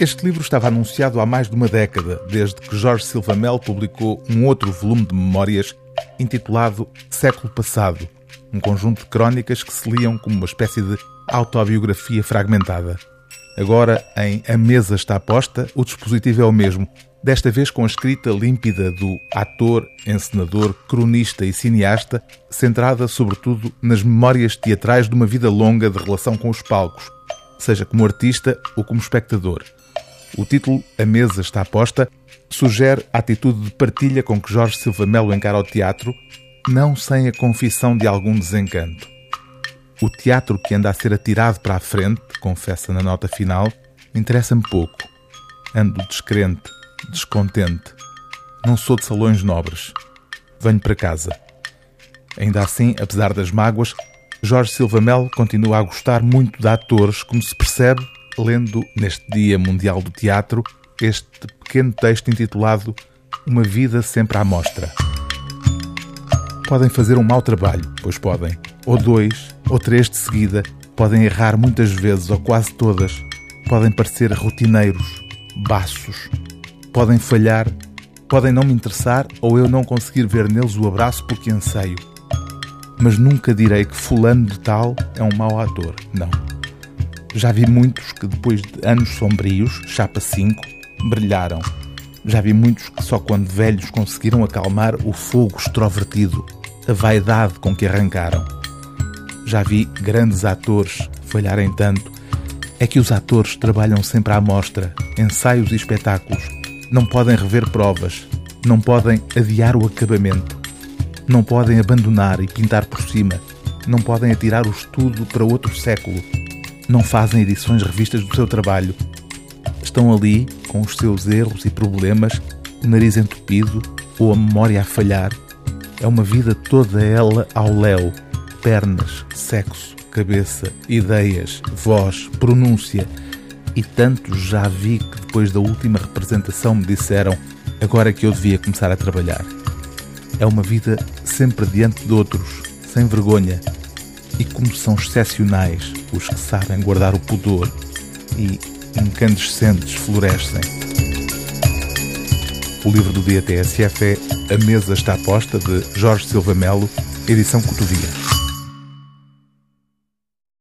Este livro estava anunciado há mais de uma década, desde que Jorge Silva Mel publicou um outro volume de memórias intitulado Século Passado, um conjunto de crónicas que se liam como uma espécie de autobiografia fragmentada. Agora, em A Mesa Está Posta, o dispositivo é o mesmo, desta vez com a escrita límpida do ator, encenador, cronista e cineasta, centrada sobretudo nas memórias teatrais de uma vida longa de relação com os palcos, seja como artista ou como espectador. O título A Mesa Está Posta sugere a atitude de partilha com que Jorge Silva Melo encara o teatro, não sem a confissão de algum desencanto. O teatro que anda a ser atirado para a frente, confessa na nota final, interessa-me pouco. Ando descrente, descontente. Não sou de salões nobres. Venho para casa. Ainda assim, apesar das mágoas, Jorge Silva Melo continua a gostar muito de atores, como se percebe lendo neste Dia Mundial do Teatro este pequeno texto intitulado Uma Vida Sempre à Mostra. Podem fazer um mau trabalho, pois podem, ou dois, ou três de seguida, podem errar muitas vezes ou quase todas, podem parecer rotineiros, baços, podem falhar, podem não me interessar ou eu não conseguir ver neles o abraço porque anseio. Mas nunca direi que Fulano de Tal é um mau ator, não. Já vi muitos que, depois de anos sombrios, chapa 5, brilharam. Já vi muitos que só quando velhos conseguiram acalmar o fogo extrovertido, a vaidade com que arrancaram. Já vi grandes atores falharem tanto. É que os atores trabalham sempre à mostra, ensaios e espetáculos. Não podem rever provas, não podem adiar o acabamento, não podem abandonar e pintar por cima, não podem atirar o estudo para outro século não fazem edições revistas do seu trabalho. Estão ali com os seus erros e problemas, o nariz entupido ou a memória a falhar. É uma vida toda ela ao léu. Pernas, sexo, cabeça, ideias, voz, pronúncia. E tantos já vi que depois da última representação me disseram agora que eu devia começar a trabalhar. É uma vida sempre diante de outros, sem vergonha, e como são excepcionais os que sabem guardar o pudor e incandescentes florescem. O livro do dia TSF é A Mesa Está Posta, de Jorge Silva Melo, edição Cotovia.